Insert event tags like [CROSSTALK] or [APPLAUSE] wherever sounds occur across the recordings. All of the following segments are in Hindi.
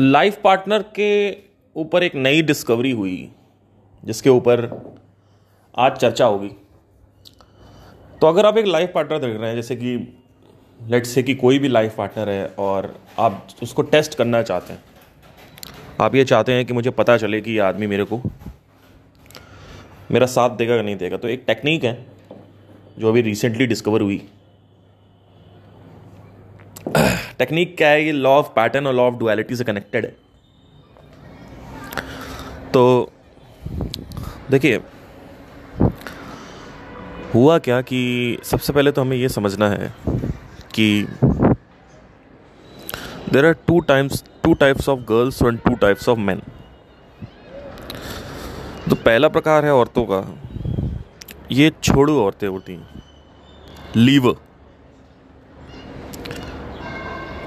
लाइफ पार्टनर के ऊपर एक नई डिस्कवरी हुई, जिसके ऊपर आज चर्चा होगी। तो अगर आप एक लाइफ पार्टनर देख रहे हैं, जैसे कि लेट से कि कोई भी लाइफ पार्टनर है और आप उसको टेस्ट करना चाहते हैं, आप ये चाहते हैं कि मुझे पता चले कि ये आदमी मेरे को, मेरा साथ देगा या नहीं देगा तो एक टेक्निक है, जो अभी रिसेंटली डिस्कवर हुई। टेक्निक क्या है ये लॉ ऑफ़ पैटर्न और लॉ ऑफ़ डुअलिटी से कनेक्टेड है। तो देखिए, हुआ क्या कि सबसे पहले तो हमें ये समझना है कि there are two times two types of girls and two types of man तो पहला प्रकार है औरतों का, ये छोड़ू औरतें होती लीवर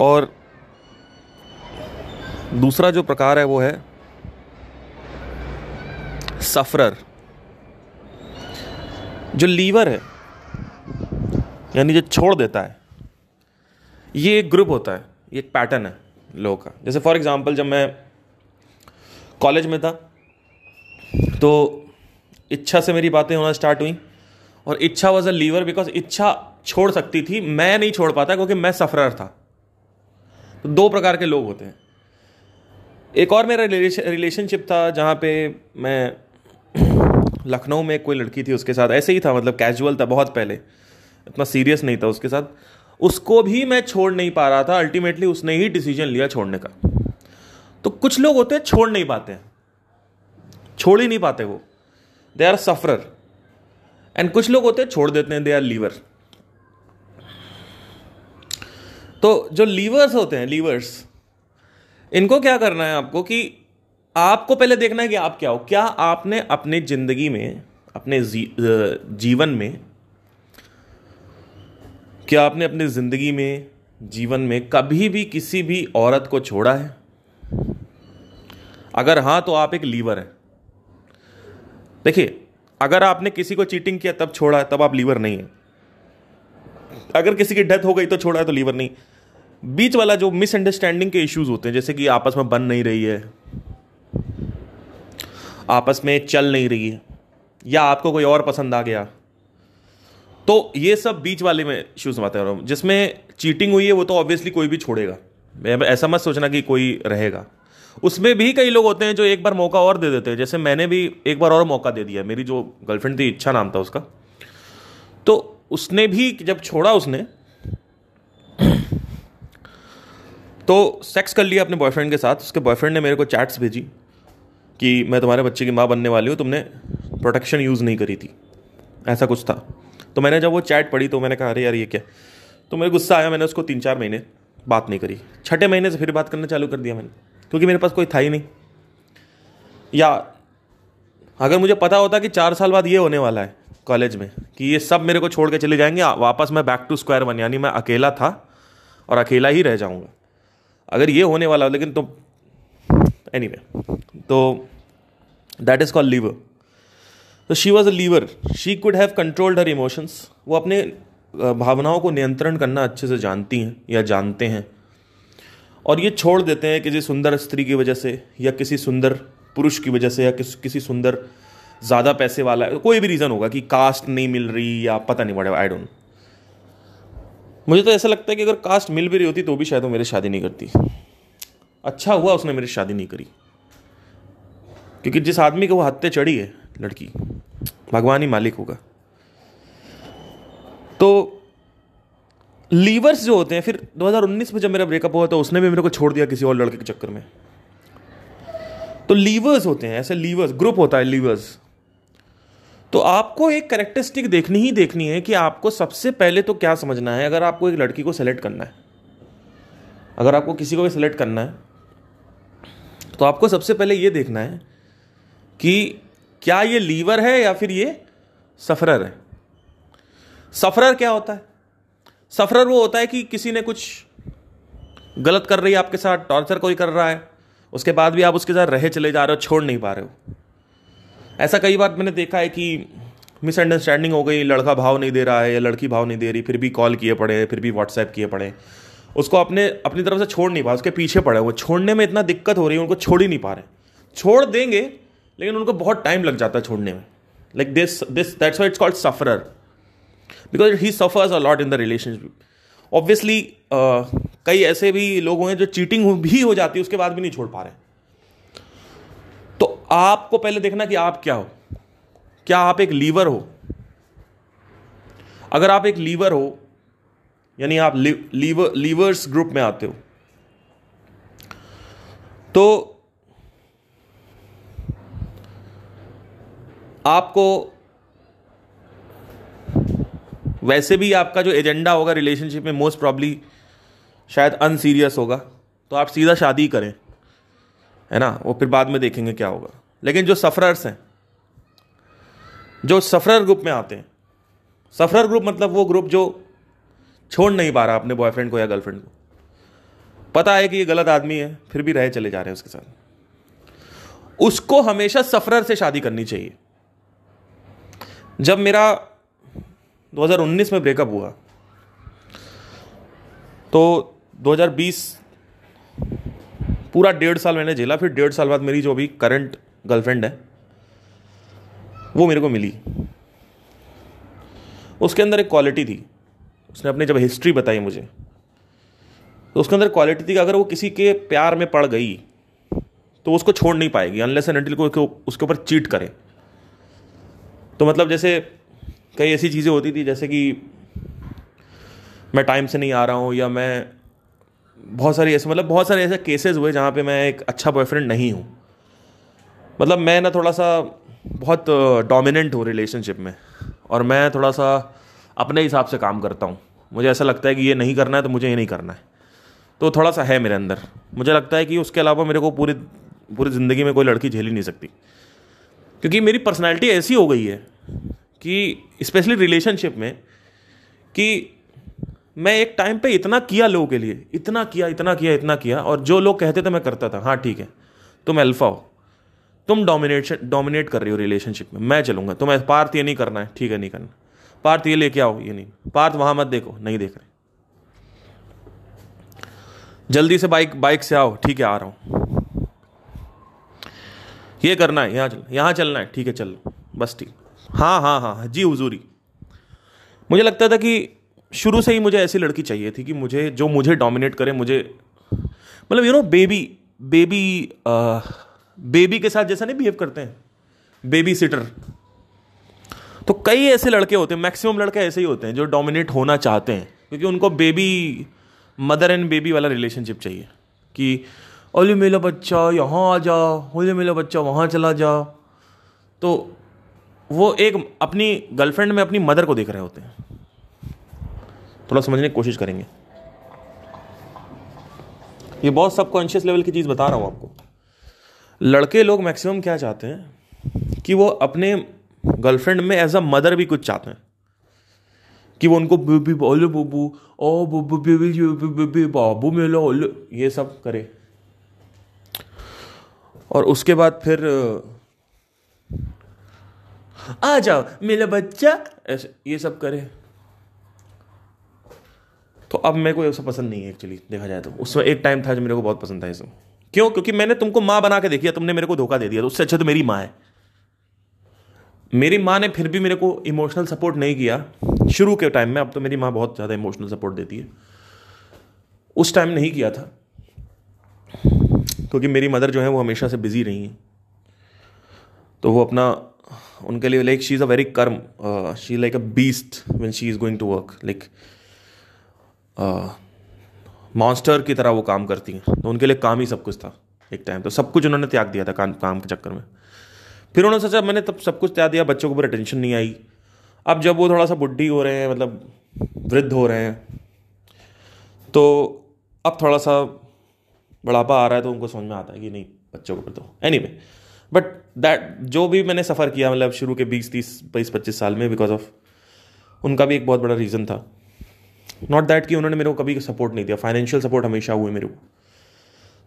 और दूसरा जो प्रकार है वो है सफरर, जो लीवर है, यानी जो छोड़ देता है, ये एक ग्रुप होता है, ये एक पैटर्न है लोगों का। जैसे फॉर एग्जांपल जब मैं कॉलेज में था तो इच्छा से मेरी बातें होना स्टार्ट हुई और इच्छा वॉज़ अ लीवर बिकॉज़ इच्छा छोड़ सकती थी, मैं नहीं छोड़ पाता क्योंकि मैं सफरर था। तो दो प्रकार के लोग होते हैं। एक और मेरा रिलेशनशिप था जहाँ पे मैं [CLEARS THROAT] लखनऊ में कोई लड़की थी, उसके साथ ऐसे ही था मतलब कैजुअल था बहुत पहले। इतना सीरियस नहीं था उसके साथ। उसको भी मैं छोड़ नहीं पा रहा था अल्टीमेटली उसने ही डिसीज़न लिया छोड़ने का। तो कुछ लोग होते हैं, छोड़ नहीं पाते छोड़ ही नहीं पाते वो। दे आर सफरर एंड कुछ लोग होते हैं, छोड़ देते हैं दे आर लीवर तो जो लीवर्स होते हैं लीवर्स इनको क्या करना है आपको कि आपको पहले देखना है कि आप क्या हो। क्या आपने अपने ज़िंदगी में अपने जी, जीवन में क्या आपने अपनी ज़िंदगी में जीवन में कभी भी किसी भी औरत को छोड़ा है? अगर हाँ तो आप एक लीवर है। देखिए अगर आपने किसी को चीटिंग किया तब छोड़ा है तब आप लीवर नहीं है। अगर किसी की डेथ हो गई तो छोड़ा है तो लीवर नहीं। बीच वाला जो मिसअंडरस्टैंडिंग के इश्यूज़ होते हैं, जैसे कि आपस में बन नहीं रही है, आपस में चल नहीं रही है, या आपको कोई और पसंद आ गया तो ये सब बीच वाले में इश्यूज़ बात कर रहा हूँ। जिसमें चीटिंग हुई है, वो तो ऑब्वियसली कोई भी छोड़ेगा। ऐसा मत सोचना कि कोई रहेगा। उसमें भी कई लोग होते हैं जो एक बार मौका और दे देते हैं। जैसे मैंने भी एक बार और मौका दे दिया। मेरी जो गर्लफ्रेंड थी इच्छा नाम था उसका। तो उसने भी, जब छोड़ा उसने तो सेक्स कर लिया अपने बॉयफ्रेंड के साथ, उसके बॉयफ्रेंड ने मेरे को चैट्स भेजी कि मैं तुम्हारे बच्चे की माँ बनने वाली हूँ, तुमने प्रोटेक्शन यूज़ नहीं करी थी। ऐसा कुछ था। तो मैंने जब वो चैट पढ़ी तो मैंने कहा, अरे यार, ये क्या? तो मेरे गुस्सा आया, मैंने उसको तीन चार महीने बात नहीं करी। छठे महीने से फिर बात करना चालू कर दिया मैंने, क्योंकि मेरे पास कोई था ही नहीं। या अगर मुझे पता होता कि चार साल बाद ये होने वाला है कॉलेज में, कि ये सब मेरे को छोड़ के चले जाएँगे वापस मैं बैक टू स्क्वायर वन यानी मैं अकेला था और अकेला ही रह जाऊँगा। अगर ये होने वाला लेकिन तो एनी anyway, तो दैट इज़ कॉल्ड लीवर तो she was a leaver she could have controlled her emotions वो अपने भावनाओं को नियंत्रण करना अच्छे से जानती हैं या जानते हैं। और ये छोड़ देते हैं किसी सुंदर स्त्री की वजह से या किसी सुंदर पुरुष की वजह से या किस, किसी सुंदर ज़्यादा पैसे वाला कोई भी रीज़न होगा कि कास्ट नहीं मिल रही या पता नहीं पड़ेगा आई डोंट मुझे तो ऐसा लगता है कि अगर कास्ट मिल भी रही होती तो भी शायद वो मेरी शादी नहीं करती। अच्छा हुआ उसने मेरी शादी नहीं करी। क्योंकि जिस आदमी को वो हत्या चढ़ी है, लड़की, भगवान ही मालिक होगा। तो लीवर्स जो होते हैं, फिर 2019 में जब मेरा ब्रेकअप हुआ तो उसने भी मेरे को छोड़ दिया किसी और लड़के के चक्कर में। तो लीवर्स होते हैं, ऐसे लीवर्स ग्रुप होता है लीवर्स तो आपको एक करेक्टरिस्टिक देखनी ही देखनी है कि आपको सबसे पहले तो क्या समझना है, अगर आपको एक लड़की को सेलेक्ट करना है। अगर आपको किसी को भी सेलेक्ट करना है तो आपको सबसे पहले ये देखना है कि क्या ये लीवर है या फिर ये सफरर है। सफरर क्या होता है? सफरर वो होता है कि किसी ने कुछ गलत कर रही है आपके साथ टॉर्चर कोई कर रहा है, उसके बाद भी आप उसके साथ रहे चले जा रहे हो, छोड़ नहीं पा रहे हो। ऐसा कई बार मैंने देखा है कि मिसअंडरस्टैंडिंग हो गई, लड़का भाव नहीं दे रहा है या लड़की भाव नहीं दे रही, फिर भी कॉल किए पड़े, फिर भी व्हाट्सएप किए पड़े। उसको अपने, अपनी तरफ़ से छोड़ नहीं पा उसके पीछे पड़े वो छोड़ने में इतना दिक्कत हो रही है, उनको छोड़ ही नहीं पा रहे। छोड़ देंगे, लेकिन उनको बहुत टाइम लग जाता है छोड़ने में। Like this this that's why it's called sufferer because he suffers a lot in the relationship obviously कई ऐसे भी लोग हैं जो चीटिंग भी हो जाती है, उसके बाद भी नहीं छोड़ पा रहे। तो आपको पहले देखना कि आप क्या हो। क्या आप एक लीवर हो? अगर आप एक लीवर हो, यानी आप लीवर, लीवर्स ग्रुप में आते हो तो आपको वैसे भी आपका जो एजेंडा होगा रिलेशनशिप में मोस्ट प्रॉब्ली शायद अनसीरियस होगा तो आप सीधा शादी करें। है ना? वो फिर बाद में देखेंगे क्या होगा। लेकिन जो सफरर्स हैं, जो सफरर ग्रुप में आते हैं सफरर ग्रुप मतलब वो ग्रुप जो छोड़ नहीं पा रहा अपने बॉयफ्रेंड को या गर्लफ्रेंड को। पता है कि ये गलत आदमी है, फिर भी रहे चले जा रहे हैं उसके साथ। उसको हमेशा सफरर से शादी करनी चाहिए। जब मेरा 2019 में ब्रेकअप हुआ तो 2020 पूरा डेढ़ साल मैंने झेला, फिर डेढ़ साल बाद मेरी जो अभी करंट गर्लफ्रेंड है, वो मेरे को मिली। उसके अंदर एक क्वालिटी थी। उसने अपनी जब हिस्ट्री बताई मुझे तो उसके अंदर क्वालिटी थी कि अगर वो किसी के प्यार में पड़ गई तो उसको छोड़ नहीं पाएगी अनलेस एंड अनटिल को उसके ऊपर चीट करे। तो मतलब जैसे कई ऐसी चीज़ें होती थी, जैसे कि मैं टाइम से नहीं आ रहा हूँ, या मैं बहुत सारी ऐसे मतलब बहुत सारे ऐसे केसेस हुए जहाँ पे मैं एक अच्छा बॉयफ्रेंड नहीं हूँ। मतलब मैं ना थोड़ा सा बहुत डोमिनेंट हूँ रिलेशनशिप में और मैं थोड़ा सा अपने हिसाब से काम करता हूँ। मुझे ऐसा लगता है कि ये नहीं करना है तो मुझे ये नहीं करना है। तो थोड़ा सा है मेरे अंदर। मुझे लगता है कि उसके अलावा मेरे को पूरी पूरी ज़िंदगी में कोई लड़की झेल ही नहीं सकती। क्योंकि मेरी पर्सनैलिटी ऐसी हो गई है कि स्पेशली रिलेशनशिप में, कि मैं एक टाइम पे इतना किया लोगों के लिए, इतना किया इतना किया इतना किया, और जो लोग कहते थे मैं करता था। हाँ ठीक है। तुम अल्फ़ा हो। तुम डोमिनेशन डोमिनेट कर रही हो रिलेशनशिप में। मैं चलूँगा। तुम्हें पार्थ ये नहीं करना है। ठीक है, नहीं करना। पार्थ ये लेके आओ, ये नहीं। पार्थ वहाँ मत देखो। नहीं देख रहे। जल्दी से बाइक बाइक से आओ। ठीक है, आ रहा हूँ। ये करना है। यहाँ चल, यहाँ चलना है। ठीक है, चल। बस ठीक। हाँ हाँ हाँ। जी, हुजूरी। मुझे लगता था कि शुरू से ही मुझे ऐसी लड़की चाहिए थी कि मुझे, जो मुझे डोमिनेट करे, मुझे मतलब you know baby baby baby के साथ जैसा नहीं बिहेव करते हैं बेबी सिटर तो कई ऐसे लड़के होते हैं मैक्सिमम लड़के ऐसे ही होते हैं, जो डोमिनेट होना चाहते हैं, क्योंकि उनको बेबी मदर एंड बेबी वाला रिलेशनशिप चाहिए, कि ओले मेरा बच्चा यहाँ आ जा ओले मेरा बच्चा वहाँ चला जा। तो वो एक अपनी गर्लफ्रेंड में अपनी मदर को देख रहे होते हैं। थोड़ा समझने की कोशिश करेंगे। ये बहुत सबकॉन्शियस लेवल की चीज़ बता रहा हूँ आपको। लड़के लोग मैक्सिमम क्या चाहते हैं? कि वो अपने गर्लफ्रेंड में एज अ मदर भी कुछ चाहते हैं। कि वो उनको बाबू मेलो ये सब करे। और उसके बाद फिर, आ जाओ मेरा बच्चा। ऐसे, ये सब करे। तो अब मेरे को ये सब पसंद नहीं है एक्चुअली देखा जाए तो। उसमें एक टाइम था जो मेरे को बहुत पसंद था ये सब। क्यों? क्योंकि मैंने तुमको माँ बना के देखी तुमने मेरे को धोखा दे दिया तो उससे अच्छा तो मेरी माँ है। मेरी माँ ने फिर भी मेरे को इमोशनल सपोर्ट नहीं किया। शुरू के टाइम में, अब तो मेरी माँ बहुत ज़्यादा इमोशनल सपोर्ट देती है। उस टाइम नहीं किया था। क्योंकि मेरी मदर जो है, वो हमेशा से बिज़ी रही हैं। तो वो अपना, उनके लिए like she is a very calm she like a beast when she is going to work like monster की तरह वो काम करती हैं। तो उनके लिए काम ही सब कुछ था एक टाइम तो सब कुछ उन्होंने त्याग दिया था काम काम के चक्कर में। फिर उन्होंने सोचा, मैंने तब सब कुछ त्याग दिया, बच्चों के ऊपर अटेंशन नहीं आई। अब जब वो थोड़ा सा बुढ़ी हो रहे हैं मतलब वृद्ध हो रहे हैं तो अब थोड़ा सा बढ़ापा आ रहा है तो उनको समझ में आता है कि नहीं, बच्चों के ऊपर तो। एनी वे बट दैट जो भी मैंने सफ़र किया मतलब शुरू के बीस, तीस, बीस, पच्चीस साल में बिकॉज़ ऑफ़ उनका भी एक बहुत बड़ा रीज़न था। नॉट दैट कि उन्होंने मेरे को कभी सपोर्ट नहीं दिया। फाइनेंशियल सपोर्ट हमेशा हुए मेरे को।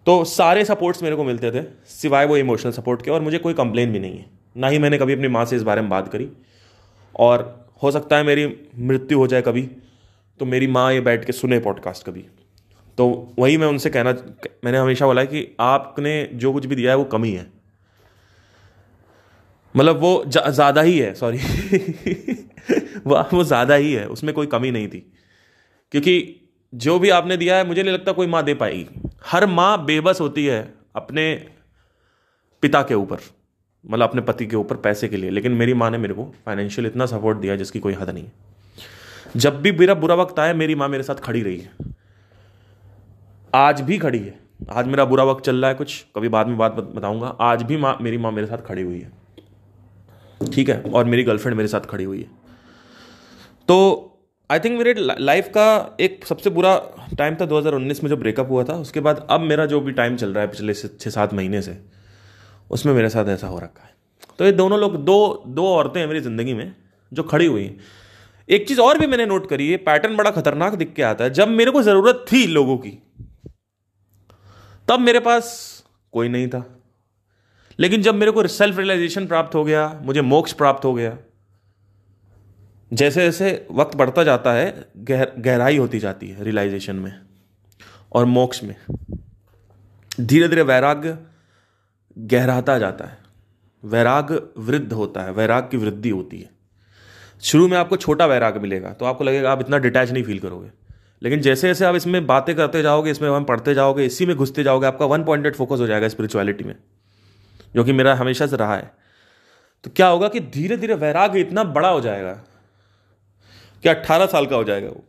तो सारे सपोर्ट्स मेरे को मिलते थे, सिवाय वो इमोशनल सपोर्ट के, और मुझे कोई कंप्लेन भी नहीं है। ना ही मैंने कभी अपनी माँ से इस बारे में बात करी। और हो सकता है मेरी मृत्यु हो जाए कभी तो मेरी माँ ये बैठ के सुने पॉडकास्ट कभी। तो वही मैं उनसे कहना, मैंने हमेशा बोला कि आपने जो कुछ भी दिया है, वो कमी है। मतलब वो ज़्यादा ही है सॉरी [LAUGHS] वो ज़्यादा ही है, उसमें कोई कमी नहीं थी। क्योंकि जो भी आपने दिया है, मुझे नहीं लगता कोई माँ दे पाएगी। हर माँ बेबस होती है अपने पिता के ऊपर मतलब अपने पति के ऊपर पैसे के लिए। लेकिन मेरी माँ ने मेरे को फाइनेंशियल इतना सपोर्ट दिया जिसकी कोई हद नहीं है। जब भी मेरा बुरा वक्त आया मेरी माँ मेरे साथ खड़ी रही है। आज भी खड़ी है। आज मेरा बुरा वक्त चल रहा है कुछ, कभी बाद में बात बताऊँगा। आज भी माँ, मेरी माँ मेरे साथ खड़ी हुई है। ठीक है? और मेरी गर्लफ्रेंड मेरे साथ खड़ी हुई है। तो आई थिंक मेरे लाइफ का एक सबसे बुरा टाइम था 2019 में जो ब्रेकअप हुआ था। उसके बाद अब मेरा जो भी टाइम चल रहा है पिछले छः सात महीने से, उसमें मेरे साथ ऐसा हो रखा है। तो ये दोनों लोग, दो दो औरतें हैं मेरी ज़िंदगी में जो खड़ी हुई हैं। एक चीज़ और भी मैंने नोट करी है पैटर्न बड़ा खतरनाक दिख के आता है। जब मेरे को ज़रूरत थी लोगों की, तब मेरे पास कोई नहीं था। लेकिन जब मेरे को सेल्फ रियलाइजेशन प्राप्त हो गया, मुझे मोक्ष प्राप्त हो गया जैसे जैसे वक्त बढ़ता जाता है, गहर, गहराई होती जाती है रियलाइजेशन में और मोक्ष में। धीरे धीरे वैराग्य गहराता जाता है। वैराग वृद्ध होता है, वैराग की वृद्धि होती है। शुरू में आपको छोटा वैराग मिलेगा तो आपको लगेगा आप इतना डिटैच नहीं फील करोगे। लेकिन जैसे जैसे आप इसमें बातें करते जाओगे, इसमें हम पढ़ते जाओगे, इसी में घुसते जाओगे, आपका वन पॉइंटेड फोकस हो जाएगा स्पिरिचुअलिटी में, जो कि मेरा हमेशा से रहा है। तो क्या होगा कि धीरे धीरे वैराग इतना बड़ा हो जाएगा कि अट्ठारह साल का हो जाएगा वो।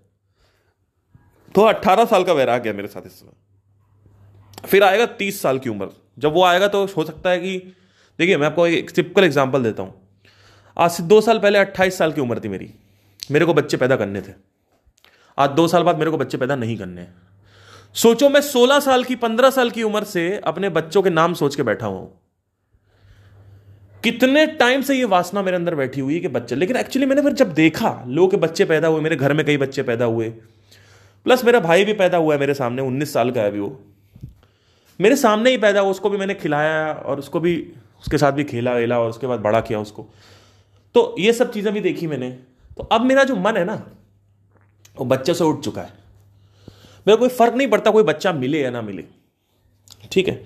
तो अट्ठारह साल का वैराग है मेरे साथ इस समय। फिर आएगा तीस साल की उम्र। जब वो आएगा तो हो सकता है कि, देखिए, मैं आपको एक टिपिकल एग्ज़ाम्पल देता हूँ। आज से दो साल पहले अट्ठाईस साल की उम्र थी मेरी। मेरे को बच्चे पैदा करने थे। आज दो साल बाद मेरे को बच्चे पैदा नहीं करने सोचो, मैं सोलह साल की, पंद्रह साल की उम्र से अपने बच्चों के नाम सोच के बैठा हुआ हूँ। कितने टाइम से ये वासना मेरे अंदर बैठी हुई है कि बच्चे, लेकिन एक्चुअली मैंने फिर जब देखा, लोगों के बच्चे पैदा हुए, मेरे घर में कई बच्चे पैदा हुए प्लस मेरा भाई भी पैदा हुआ है मेरे सामने, उन्नीस साल का है अभी वो। मेरे सामने ही पैदा हुआ, उसको भी मैंने खिलाया और उसको भी, उसके साथ भी खेला वेला और उसके बाद बड़ा किया उसको। तो ये सब चीज़ें भी देखी मैंने। तो अब मेरा जो मन है ना, वो बच्चे से उठ चुका है। मेरा कोई फ़र्क नहीं पड़ता कोई बच्चा मिले या ना मिले। ठीक है?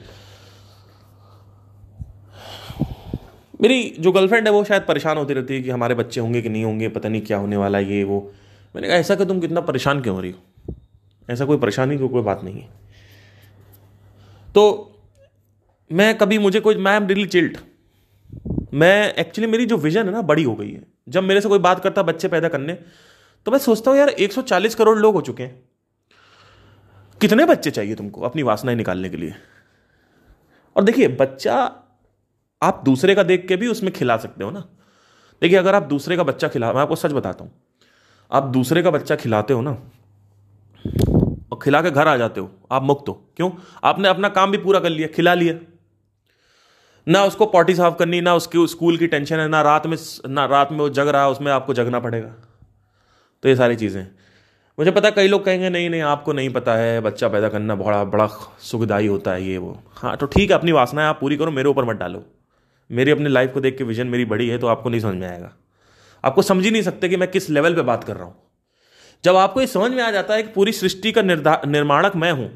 मेरी जो गर्लफ्रेंड है, वो शायद परेशान होती रहती है कि हमारे बच्चे होंगे कि नहीं होंगे, पता नहीं क्या होने वाला ये, वो। मैंने कहा, ऐसा कि तुम कितना परेशान क्यों हो रही हो? ऐसा कोई परेशानी की कोई बात नहीं है। तो मैं कभी, मुझे कोई, मैं एम रियली चिल्ड मैं एक्चुअली मेरी जो विजन है ना, बड़ी हो गई है। जब मेरे से कोई बात करता, बच्चे पैदा करने तो मैं सोचता हूँ, यार 140 करोड़ लोग हो चुके हैं। कितने बच्चे चाहिए तुमको अपनी वासनाएँ निकालने के लिए? और देखिए, बच्चा आप दूसरे का देख के भी उसमें खिला सकते हो ना। देखिए, अगर आप दूसरे का बच्चा खिला, मैं आपको सच बताता हूँ। आप दूसरे का बच्चा खिलाते हो ना, और खिला के घर आ जाते हो, आप मुक्त हो। क्यों? आपने अपना काम भी पूरा कर लिया, खिला लिया। ना उसको पॉटी साफ़ करनी, ना उसकी स्कूल की टेंशन है, ना रात में ना रात में वो जग रहा है, उसमें आपको जगना पड़ेगा। तो ये सारी चीज़ें। मुझे पता कई लोग कहेंगे, नहीं नहीं, आपको नहीं पता है, बच्चा पैदा करना बड़ा बड़ा सुखदाई होता है ये वो। हाँ तो ठीक है, अपनी वासनाएँ आप पूरी करो, मेरे ऊपर मत डालो। मेरी अपनी लाइफ को देख के विजन मेरी बड़ी है तो आपको नहीं समझ में आएगा। आपको समझ ही नहीं सकते कि मैं किस लेवल पे बात कर रहा हूँ। जब आपको ये समझ में आ जाता है कि पूरी सृष्टि का निर्माणक मैं हूँ,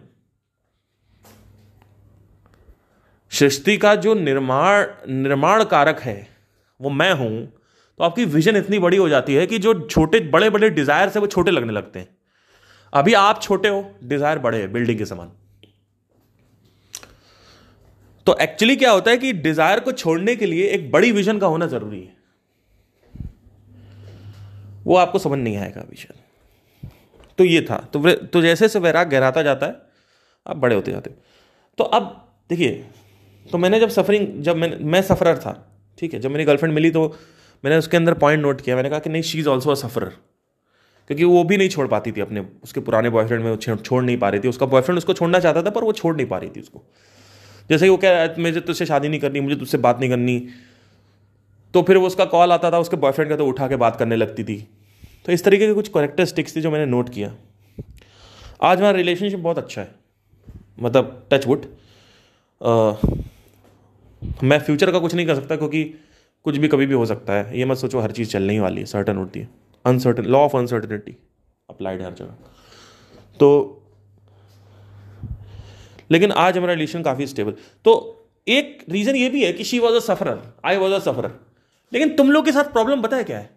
सृष्टि का जो निर्माण निर्माण कारक है, वो मैं हूँ तो आपकी विजन इतनी बड़ी हो जाती है कि जो छोटे बड़े बड़े डिज़ायर है वो छोटे लगने लगते हैं। अभी आप छोटे हो डिज़ायर बड़े हैं बिल्डिंग के समान। तो एक्चुअली क्या होता है कि डिज़ायर को छोड़ने के लिए एक बड़ी विजन का होना ज़रूरी है। वो आपको समझ नहीं आएगा विजन तो ये था। तो तो जैसे से वैराग गहराता जाता है, आप बड़े होते जाते तो अब देखिए तो मैंने जब सफरिंग जब मैं मैं सफरर था, ठीक है, जब मेरी गर्लफ्रेंड मिली तो मैंने उसके अंदर पॉइंट नोट किया। मैंने कहा कि नहीं she is also a sufferer क्योंकि वो भी नहीं छोड़ पाती थी अपने, उसके पुराने बॉयफ्रेंड में छोड़ नहीं पा रही थी। उसका बॉयफ्रेंड उसको छोड़ना चाहता था, पर वो छोड़ नहीं पा रही थी उसको। जैसे कि वो कह रहा है मुझे तुझसे शादी नहीं करनी, मुझे तुझसे बात नहीं करनी। तो फिर वो उसका कॉल आता था, उसके बॉयफ्रेंड का तो उठा के बात करने लगती थी। तो इस तरीके के कुछ करेक्टरिस्टिक्स थी जो मैंने नोट किया। आज हमारा रिलेशनशिप बहुत अच्छा है। मतलब टच वुड मैं फ्यूचर का कुछ नहीं कर सकता क्योंकि कुछ भी कभी भी हो सकता है। ये मत सोचो हर चीज़ चलने ही वाली है सर्टन होती है। Uncertain law of uncertainty applied हर जगह। तो लेकिन आज हमारा रिलेशन काफ़ी स्टेबल तो एक रीज़न ये भी है कि she was a sufferer I was a sufferer लेकिन तुम लोग के साथ प्रॉब्लम पता है क्या है?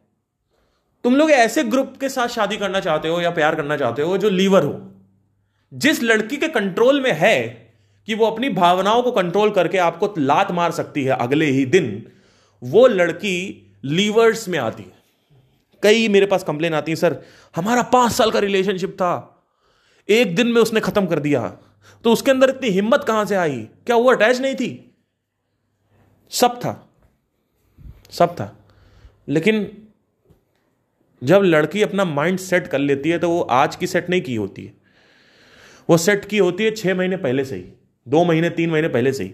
तुम लोग ऐसे ग्रुप के साथ शादी करना चाहते हो या प्यार करना चाहते हो जो लीवर हो। जिस लड़की के कंट्रोल में है कि वो अपनी भावनाओं को कंट्रोल करके आपको लात मार सकती है अगले ही दिन, वो लड़की लीवर्स में आती है। कई मेरे पास कंप्लेन आती है, सर, हमारा पाँच साल का रिलेशनशिप था। एक दिन में उसने खत्म कर दिया। तो उसके अंदर इतनी हिम्मत कहाँ से आई? क्या वो अटैच नहीं थी? सब था। सब था। लेकिन जब लड़की अपना माइंड सेट कर लेती है तो वो आज की सेट नहीं की होती है। वो सेट की होती है छह महीने पहले से ही। दो महीने, तीन महीने पहले से ही।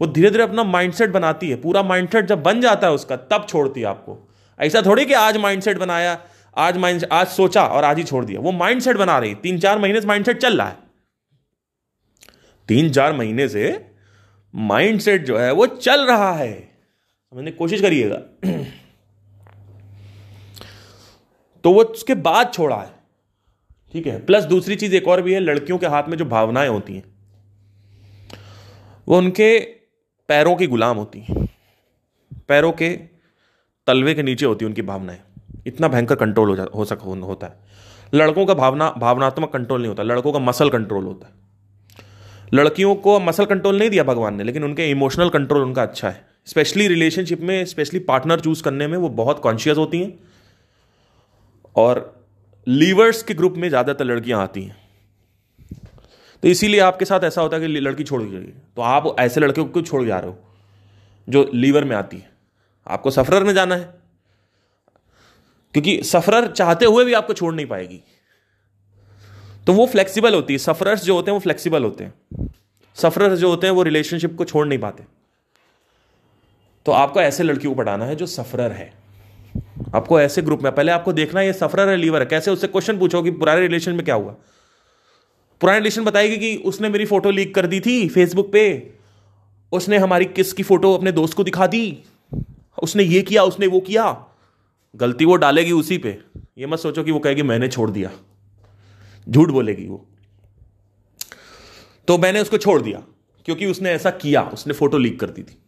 वो धीरे धीरे अपना माइंडसेट बनाती है। पूरा माइंडसेट जब बन जाता है उसका, तब छोड़ती है आपको। ऐसा थोड़ी कि आज माइंडसेट बनाया, आज माइंड आज सोचा और आज ही छोड़ दिया। वो माइंडसेट बना रही तीन चार महीने से माइंडसेट चल रहा है। तीन चार महीने से माइंडसेट जो है वो चल रहा है। समझने कोशिश करिएगा। [CLEARS THROAT] तो वो उसके बाद छोड़ा है। ठीक है? प्लस दूसरी चीज़ एक और भी है, लड़कियों के हाथ में जो भावनाएँ होती हैं, वो उनके पैरों की गुलाम होती हैं। पैरों के तलवे के नीचे होती है उनकी भावनाएँ। इतना भयंकर कंट्रोल हो जा, हो सक होता है। लड़कों का भावना, भावनात्मक कंट्रोल नहीं होता, लड़कों का मसल कंट्रोल होता है। लड़कियों को मसल कंट्रोल नहीं दिया भगवान ने, लेकिन उनके इमोशनल कंट्रोल उनका अच्छा है। स्पेशली रिलेशनशिप में स्पेशली पार्टनर चूज़ करने में वो बहुत कॉन्शियस होती हैं। और लीवर्स के ग्रुप में ज़्यादातर लड़कियाँ आती हैं। तो इसीलिए आपके साथ ऐसा होता है कि लड़की छोड़ गई तो आप ऐसे लड़के को छोड़ जा रहे हो? जो लीवर में आती है। आपको सफरर में जाना है। क्योंकि सफरर चाहते हुए भी आपको छोड़ नहीं पाएगी। तो वो फ्लेक्सिबल होती है। सफरर्स जो होते हैं, वो फ्लेक्सिबल होते हैं। सफरर्स जो होते हैं, वो रिलेशनशिप को छोड़ नहीं पाते। तो आपको ऐसे लड़की को पढ़ाना है जो सफरर है। आपको ऐसे ग्रुप में, पहले आपको देखना है ये सफरर है लीवर है। कैसे उससे क्वेश्चन पूछो कि पुराने रिलेशन में क्या हुआ? पुराने रिलेशन बताएगी कि उसने मेरी फ़ोटो लीक कर दी थी फेसबुक पे। उसने हमारी किस की फ़ोटो अपने दोस्त को दिखा दी? उसने ये किया, उसने वो किया। गलती वो डालेगी उसी पे। ये मत सोचो कि वो कहेगी, मैंने छोड़ दिया। झूठ बोलेगी वो। तो मैंने उसको छोड़ दिया क्योंकि उसने ऐसा किया उसने फ़ोटो लीक कर दी थी।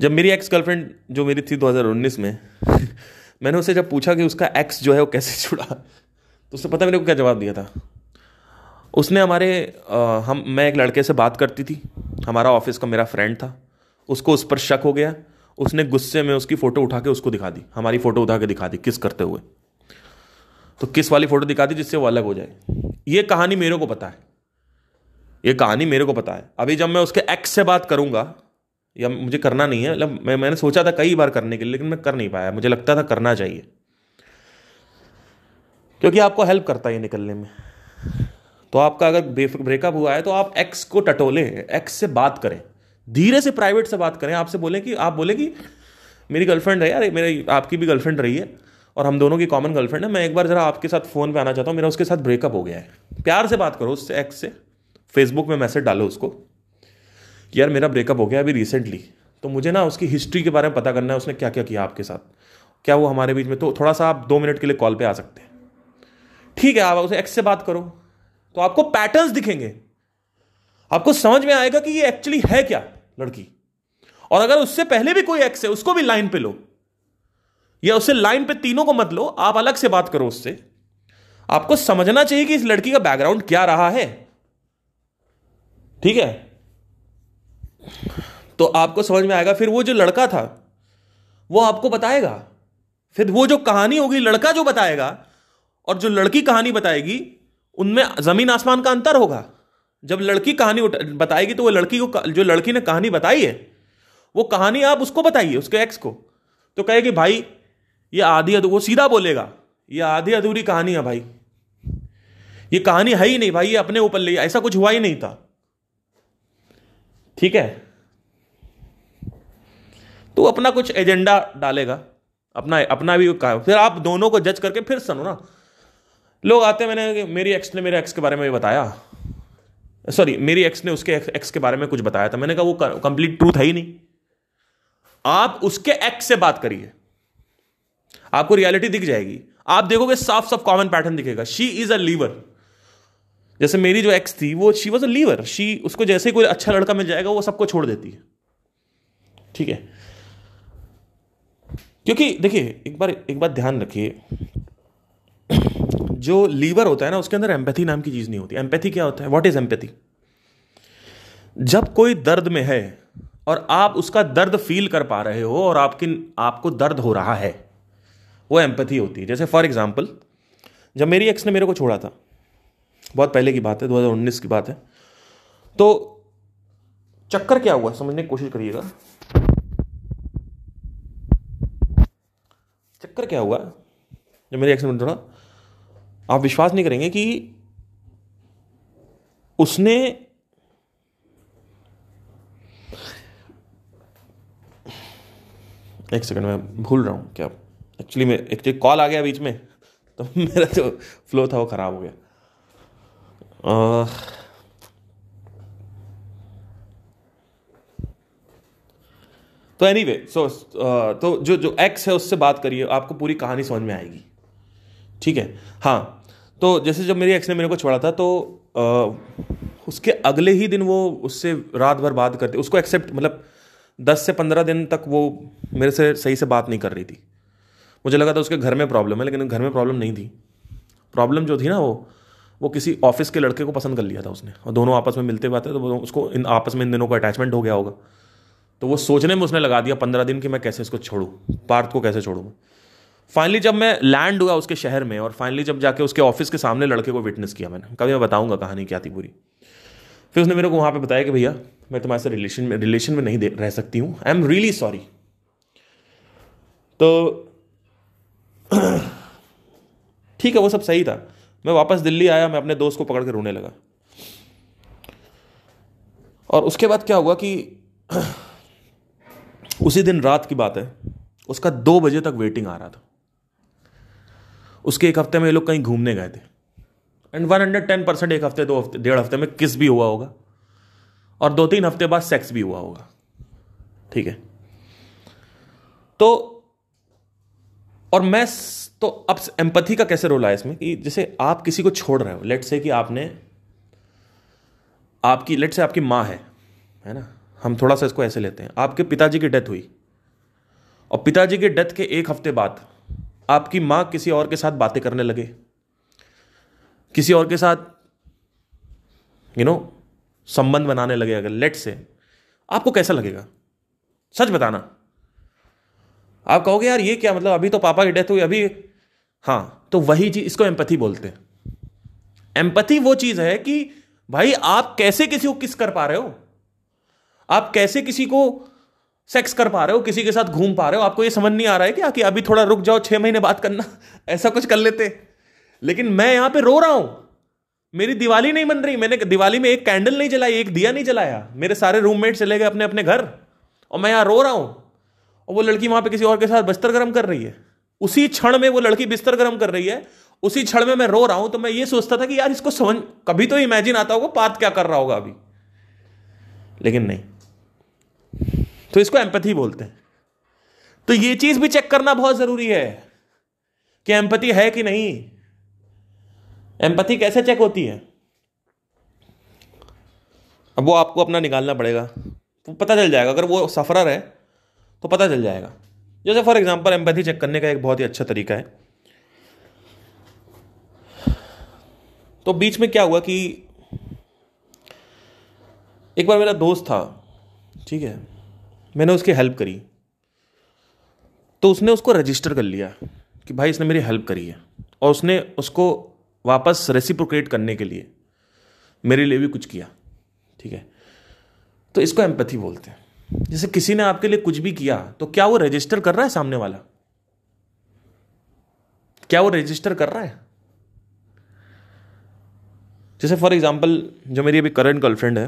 जब मेरी एक्स गर्लफ्रेंड जो मेरी थी 2019 में [LAUGHS] मैंने उसे जब पूछा कि उसका एक्स जो है वो कैसे छुड़ा तो उसने पता मेरे को क्या जवाब दिया था? उसने हमारे आ, हम मैं एक लड़के से बात करती थी हमारा ऑफ़िस का मेरा फ्रेंड था उसको उस पर शक हो गया उसने गुस्से में उसकी फ़ोटो उठा के उसको दिखा दी हमारी फ़ोटो उठा के दिखा दी किस करते हुए। तो किस वाली फ़ोटो दिखा दी जिससे वो अलग हो जाए? ये कहानी मेरे को पता है। ये कहानी मेरे को पता है। अभी जब मैं उसके एक्स से बात करूँगा, या मुझे करना नहीं है मतलब मैं, मैंने सोचा था कई बार करने के लिए, लेकिन मैं कर नहीं पाया। मुझे लगता था करना चाहिए। क्योंकि आपको हेल्प करता है ये निकलने में। तो आपका अगर ब्रेकअप हुआ है तो आप एक्स को टटोले, एक्स से बात करें। धीरे से प्राइवेट से बात करें। आपसे बोले कि, आप बोले कि, मेरी गर्लफ्रेंड है यार, मेरी, आपकी भी गर्लफ्रेंड रही है। और हम दोनों की कॉमन गर्लफ्रेंड है, मैं एक बार जरा आपके साथ फ़ोन पे आना चाहता हूँ, मेरा उसके साथ ब्रेकअप हो गया है। प्यार से बात करो उससे एक्स से फेसबुक में मैसेज डालो उसको, यार, मेरा ब्रेकअप हो गया अभी रिसेंटली तो मुझे ना उसकी हिस्ट्री के बारे में पता करना है, उसने क्या क्या किया आपके साथ? क्या वो हमारे बीच में तो थोड़ा सा आप दो मिनट के लिए कॉल पर आ सकते हैं। ठीक है, आप उसे एक्स से बात करो तो आपको पैटर्न्स दिखेंगे। आपको समझ में आएगा कि ये एक्चुअली है क्या, लड़की? और अगर उससे पहले भी कोई एक्स है, उसको भी लाइन पे लो। या उससे लाइन पे तीनों को मत लो, आप अलग से बात करो उससे। आपको समझना चाहिए कि इस लड़की का बैकग्राउंड क्या रहा है। ठीक है? तो आपको समझ में आएगा, फिर वो जो लड़का था, वो आपको बताएगा। फिर वो जो कहानी होगी, लड़का जो बताएगा, और जो लड़की कहानी बताएगी, उनमें ज़मीन आसमान का अंतर होगा। जब लड़की कहानी बताएगी तो वो लड़की को, जो लड़की ने कहानी बताई है, वो कहानी आप उसको बताइए, उसके एक्स को। तो कहेगी, भाई ये आधी अधूरी वो सीधा बोलेगा, ये आधी अधूरी कहानी है भाई। ये कहानी है ही नहीं भाई, ये अपने ऊपर ले, ऐसा कुछ हुआ ही नहीं था। ठीक है? तो अपना कुछ एजेंडा डालेगा, अपना अपना भी कहा फिर आप दोनों को जज करके फिर सुनो ना। लोग आते मैंने मेरी एक्स ने मेरे एक्स के बारे में बताया। सॉरी मेरी एक्स ने उसके एक्स के बारे में कुछ बताया था। मैंने कहा वो कंप्लीट ट्रूथ है ही नहीं। आप उसके एक्स से बात करिए। आपको रियलिटी दिख जाएगी। आप देखोगे साफ़ साफ़ कॉमन पैटर्न दिखेगा। शी इज़ अ लीवर जैसे मेरी जो एक्स थी, वो she was a leaver she उसको जैसे कोई अच्छा लड़का मिल जाएगा, वो सबको छोड़ देती है। ठीक है? क्योंकि देखिए, एक बार, एक बात ध्यान रखिए। जो लीवर होता है ना, उसके अंदर एम्पैथी नाम की चीज़ नहीं होती। एम्पैथी क्या होता है? व्हाट इज़ एम्पैथी जब कोई दर्द में है और आप उसका दर्द फील कर पा रहे हो और आपकी, आपको दर्द हो रहा है वो एम्पैथी होती है। जैसे फॉर एग्ज़ाम्पल जब मेरी एक्स ने मेरे को छोड़ा था, बहुत पहले की बात है 2019 की बात है तो चक्कर क्या हुआ? समझने की कोशिश करिएगा। चक्कर क्या हुआ? जब मेरी एक्स ने छोड़ा, आप विश्वास नहीं करेंगे कि उसने एक सेकंड में भूल रहा हूँ क्या एक्चुअली मैं एक कॉल आ गया बीच में तो मेरा जो फ्लो था वो ख़राब हो गया। तो एनी वे सो तो जो जो एक्स है उससे बात करिए आपको पूरी कहानी समझ में आएगी। ठीक है? हाँ तो जैसे जब मेरी एक्स ने मेरे को छोड़ा था तो आ, उसके अगले ही दिन वो उससे रात भर बात करते उसको एक्सेप्ट मतलब दस से पंद्रह दिन तक वो मेरे से सही से बात नहीं कर रही थी। मुझे लगा था उसके घर में प्रॉब्लम है, लेकिन घर में प्रॉब्लम नहीं थी। प्रॉब्लम जो थी ना वो वो किसी ऑफ़िस के लड़के को पसंद कर लिया था उसने। और दोनों आपस में मिलते बात है तो उसको इन आपस में इन दिनों को अटैचमेंट हो गया होगा। तो वो सोचने में उसने लगा दिया, पंद्रह दिन कि मैं कैसे इसको छोड़ूं? पार्थ को कैसे छोड़ूं? फाइनली जब मैं लैंड हुआ उसके शहर में, और फाइनली जब जाके उसके ऑफ़िस के सामने लड़के को विटनेस किया मैंने, कभी मैं बताऊँगा कहानी क्या थी पूरी। फिर उसने मेरे को वहाँ पे बताया कि भैया, मैं तुम्हारे से रिलेशन में रिलेशन में नहीं रह सकती हूँ। आई एम रियली सॉरी तो [CLEARS THROAT] ठीक है, वो सब सही था। मैं वापस दिल्ली आया, मैं अपने दोस्त को पकड़ के रोने लगा। और उसके बाद क्या हुआ कि [CLEARS THROAT] उसी दिन रात की बात है, उसका दो बजे तक वेटिंग आ रहा था। उसके एक हफ़्ते में ये लोग कहीं घूमने गए थे। And one hundred ten percent एक हफ़्ते, दो हफ़्ते, डेढ़ हफ़्ते में किस भी हुआ होगा। और दो तीन हफ़्ते बाद सेक्स भी हुआ होगा। ठीक है? तो और मैं तो अब एम्पथी का कैसे रोल आया इसमें? कि जैसे आप किसी को छोड़ रहे हो लेट से कि आपने, आपकी लेट से आपकी माँ है है ना? हम थोड़ा सा इसको ऐसे लेते हैं। आपके पिताजी की डेथ हुई। और पिताजी की डेथ के एक हफ़्ते बाद आपकी माँ किसी और के साथ बातें करने लगे। किसी और के साथ यू नो संबंध बनाने लगे अगर लेट से आपको कैसा लगेगा? सच बताना। आप कहोगे, यार, ये क्या मतलब अभी तो पापा की डेथ हुई, अभी हाँ तो वही चीज़, इसको एम्पथी बोलते हैं। एम्पथी वो चीज़ है कि, भाई, आप कैसे किसी को किस कर पा रहे हो? आप कैसे किसी को सेक्स कर पा रहे हो? किसी के साथ घूम पा रहे हो? आपको ये समझ नहीं आ रहा है क्या कि अभी थोड़ा रुक जाओ, छह महीने बात करना, [LAUGHS] ऐसा कुछ कर लेते? लेकिन मैं यहाँ पे रो रहा हूँ। मेरी दिवाली नहीं बन रही। मैंने दिवाली में एक कैंडल नहीं जलाई, एक दिया नहीं जलाया। मेरे सारे रूममेट चले गए अपने अपने घर। और मैं यहाँ रो रहा हूँ। और वो लड़की वहाँ पे किसी और के साथ बिस्तर गर्म कर रही है। उसी क्षण में वो लड़की बिस्तर गर्म कर रही है। उसी क्षण में मैं रो रहा हूँ तो मैं ये सोचता था कि यार इसको समझ, कभी तो इमेजिन आता होगा पात क्या कर रहा होगा अभी। लेकिन नहीं। तो इसको एम्पथी बोलते हैं। तो ये चीज़ भी चेक करना बहुत ज़रूरी है कि एम्पति है कि नहीं। एम्पथी कैसे चेक होती है? अब वो आपको अपना निकालना पड़ेगा। वो पता चल जाएगा। अगर वो सफरर है तो पता चल जाएगा। जैसे फॉर एग्ज़ाम्पल एम्पैथी चेक करने का एक बहुत ही अच्छा तरीका है। तो बीच में क्या हुआ कि एक बार मेरा दोस्त था, ठीक है, मैंने उसकी हेल्प करी। तो उसने उसको रजिस्टर कर लिया कि भाई इसने मेरी हेल्प करी है और उसने उसको वापस रेसिप्रोकेट करने के लिए मेरे लिए भी कुछ किया, ठीक है। तो इसको एम्पैथी बोलते हैं। जैसे किसी ने आपके लिए कुछ भी किया तो क्या वो रजिस्टर कर रहा है सामने वाला? क्या वो रजिस्टर कर रहा है? जैसे फॉर एग्ज़ाम्पल जो मेरी अभी करंट गर्लफ्रेंड है,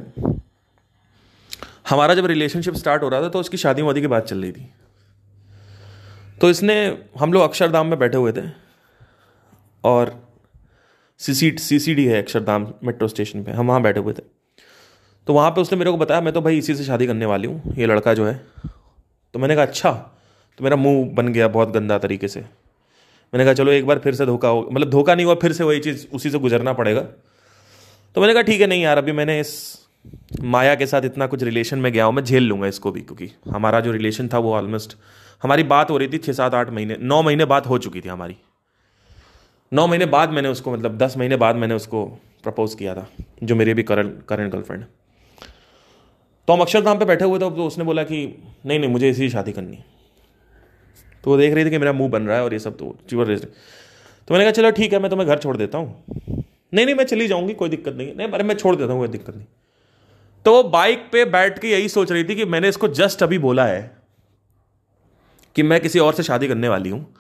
हमारा जब रिलेशनशिप स्टार्ट हो रहा था तो उसकी शादी वादी की बात चल रही थी। तो इसने, हम लोग अक्षरधाम में बैठे हुए थे, और सी सी डी है अक्षरधाम मेट्रो स्टेशन पे, हम वहाँ बैठे हुए थे। तो वहाँ पे उसने मेरे को बताया, मैं तो भाई इसी से शादी करने वाली हूँ, ये लड़का जो है। तो मैंने कहा अच्छा तो मेरा मुँह बन गया बहुत गंदा तरीके से। मैंने कहा, चलो, एक बार फिर से धोखा हो मतलब धोखा नहीं हुआ, फिर से वही चीज़ उसी से गुजरना पड़ेगा। तो मैंने कहा, ठीक है, नहीं यार, अभी मैंने इस माया के साथ इतना कुछ रिलेशन में गया हूँ, मैं झेल लूँगा इसको भी, क्योंकि हमारा जो रिलेशन था वो ऑलमोस्ट हमारी बात हो रही थी छः सात आठ महीने, नौ महीने बात हो चुकी थी हमारी। नौ महीने बाद मैंने उसको मतलब दस महीने बाद मैंने उसको प्रपोज किया था, जो मेरी भी करंट करंट गर्लफ्रेंड तो हम अक्षरधाम पे बैठे हुए थे तो उसने बोला कि, नहीं नहीं, मुझे इसी शादी करनी है। तो वो देख रही थी कि मेरा मुँह बन रहा है और ये सब तो चीवर रेस तो मैंने कहा, चलो ठीक है, मैं तुम्हें घर छोड़ देता हूँ। नहीं नहीं, मैं चली जाऊँगी, कोई दिक्कत नहीं नहीं, अरे, मैं छोड़ देता हूँ, कोई दिक्कत नहीं। तो वो बाइक पे बैठ के यही सोच रही थी कि मैंने इसको जस्ट अभी बोला है कि मैं किसी और से शादी करने वाली हूँ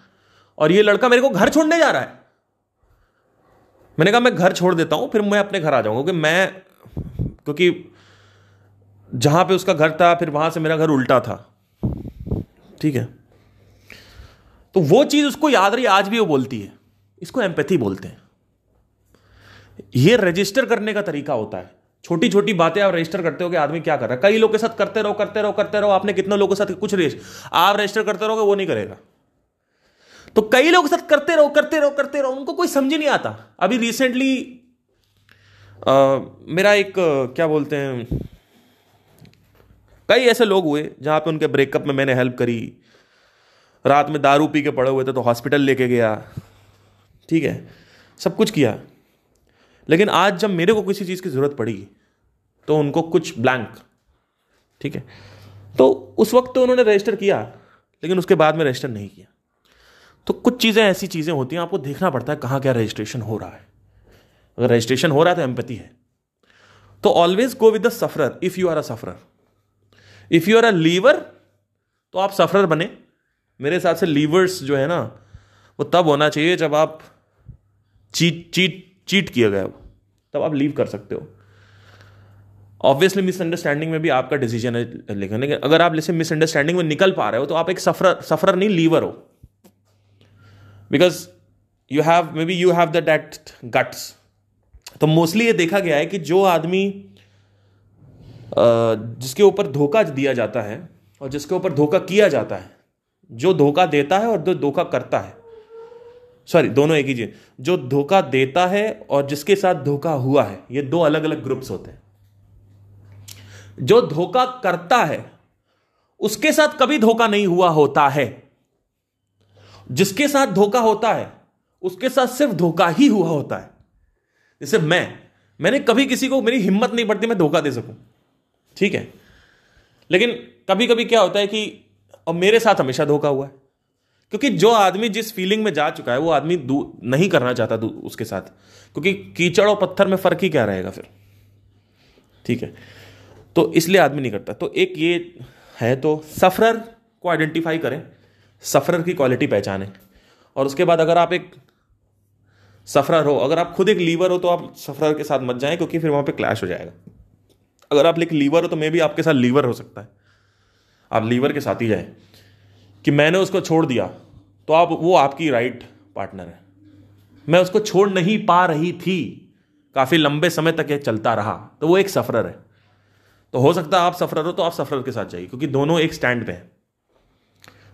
और ये लड़का मेरे को घर छोड़ने जा रहा है। मैंने कहा, मैं घर छोड़ देता हूँ, फिर मैं अपने घर आ जाऊँगा, क्योंकि मैं, क्योंकि जहाँ पे उसका घर था, फिर वहाँ से मेरा घर उल्टा था। ठीक है? तो वो चीज़ उसको याद रही, आज भी वो बोलती है। इसको एम्पैथी बोलते हैं। ये रजिस्टर करने का तरीका होता है। छोटी छोटी बातें आप रजिस्टर करते हो कि आदमी क्या कर रहा है। कई लोगों के साथ करते रहो करते रहो करते रहो। आपने कितने लोगों के साथ कुछ रजिस्टर आप रजिस्टर करते रहोगे, वो नहीं करेगा। तो कई लोग साथ करते रहो करते रहो करते रहो। उनको कोई समझ नहीं आता। अभी रिसेंटली मेरा एक, क्या बोलते हैं कई ऐसे लोग हुए जहाँ पे उनके ब्रेकअप में मैंने हेल्प करी। रात में दारू पी के पड़े हुए थे तो हॉस्पिटल लेके गया। ठीक है? सब कुछ किया। लेकिन आज जब मेरे को किसी चीज़ की ज़रूरत पड़ी तो उनको कुछ ब्लैंक ठीक है? तो उस वक्त तो उन्होंने रजिस्टर किया, लेकिन उसके बाद में रजिस्टर नहीं किया। तो कुछ चीज़ें ऐसी चीज़ें होती हैं, आपको देखना पड़ता है कहाँ क्या रजिस्ट्रेशन हो रहा है। अगर रजिस्ट्रेशन हो रहा है तो एम्पति है। तो always go with the sufferer if you are a sufferer if you are a leaver तो आप सफरर बने। मेरे हिसाब से लीवर्स जो है ना, वो तब होना चाहिए जब आप चीट चीट चीट किया गया हो। तब आप लीव कर सकते हो। ऑब्वियसली मिसअंडरस्टैंडिंग में भी आपका डिसीज़न है लेकिन लेकिन अगर आप जैसे मिसअंडरस्टैंडिंग में निकल पा रहे हो तो आप एक सफ़र सफ़र नहीं लीवर हो। Because you have may be you have the that guts तो मोस्टली ये देखा गया है कि जो आदमी जिसके ऊपर धोखा दिया जाता है और जिसके ऊपर धोखा किया जाता है, जो धोखा देता है और जो धोखा करता है। सॉरी दोनों एक ही चीज़। जो धोखा देता है और जिसके साथ धोखा हुआ है, ये दो अलग अलग ग्रुप्स होते हैं। जो धोखा करता है, उसके साथ कभी धोखा नहीं हुआ होता है। जिसके साथ धोखा होता है, उसके साथ सिर्फ़ धोखा ही हुआ होता है। जैसे मैं, मैंने कभी किसी को मेरी हिम्मत नहीं पड़ती मैं धोखा दे सकूँ। ठीक है? लेकिन कभी कभी क्या होता है कि, और मेरे साथ हमेशा धोखा हुआ है। क्योंकि जो आदमी जिस फीलिंग में जा चुका है, वो आदमी नहीं करना चाहता उसके साथ। क्योंकि कीचड़ और पत्थर में फ़र्क ही क्या रहेगा फिर? ठीक है? तो इसलिए आदमी नहीं करता। तो एक ये है तो सफरर को आइडेंटिफाई करें। सफरर की क्वालिटी पहचानें। और उसके बाद अगर आप एक सफरर हो, अगर आप खुद एक लीवर हो तो आप सफरर के साथ मत जाएँ, क्योंकि फिर वहाँ पे क्लैश हो जाएगा। अगर आप एक लीवर हो तो मे भी आपके साथ लीवर हो सकता है। आप लीवर के साथ ही जाए कि मैंने उसको छोड़ दिया तो आप, वो आपकी राइट पार्टनर है। मैं उसको छोड़ नहीं पा रही थी। काफ़ी लंबे समय तक ये चलता रहा तो वो एक सफरर है। तो हो सकता है आप सफरर हो तो आप सफरर के साथ जाइए, क्योंकि दोनों एक स्टैंड पे हैं।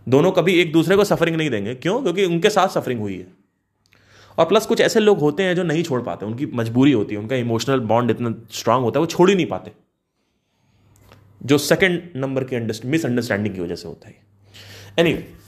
दोनों कभी एक दूसरे को सफरिंग नहीं देंगे। क्यों? क्योंकि उनके साथ सफरिंग हुई है। और प्लस कुछ ऐसे लोग होते हैं जो नहीं छोड़ पाते, उनकी मजबूरी होती है, उनका इमोशनल बॉन्ड इतना स्ट्रांग होता है, वो छोड़ ही नहीं पाते। जो सेकंड नंबर की मिसअंडरस्टैंडिंग की वजह से होता है। Any anyway,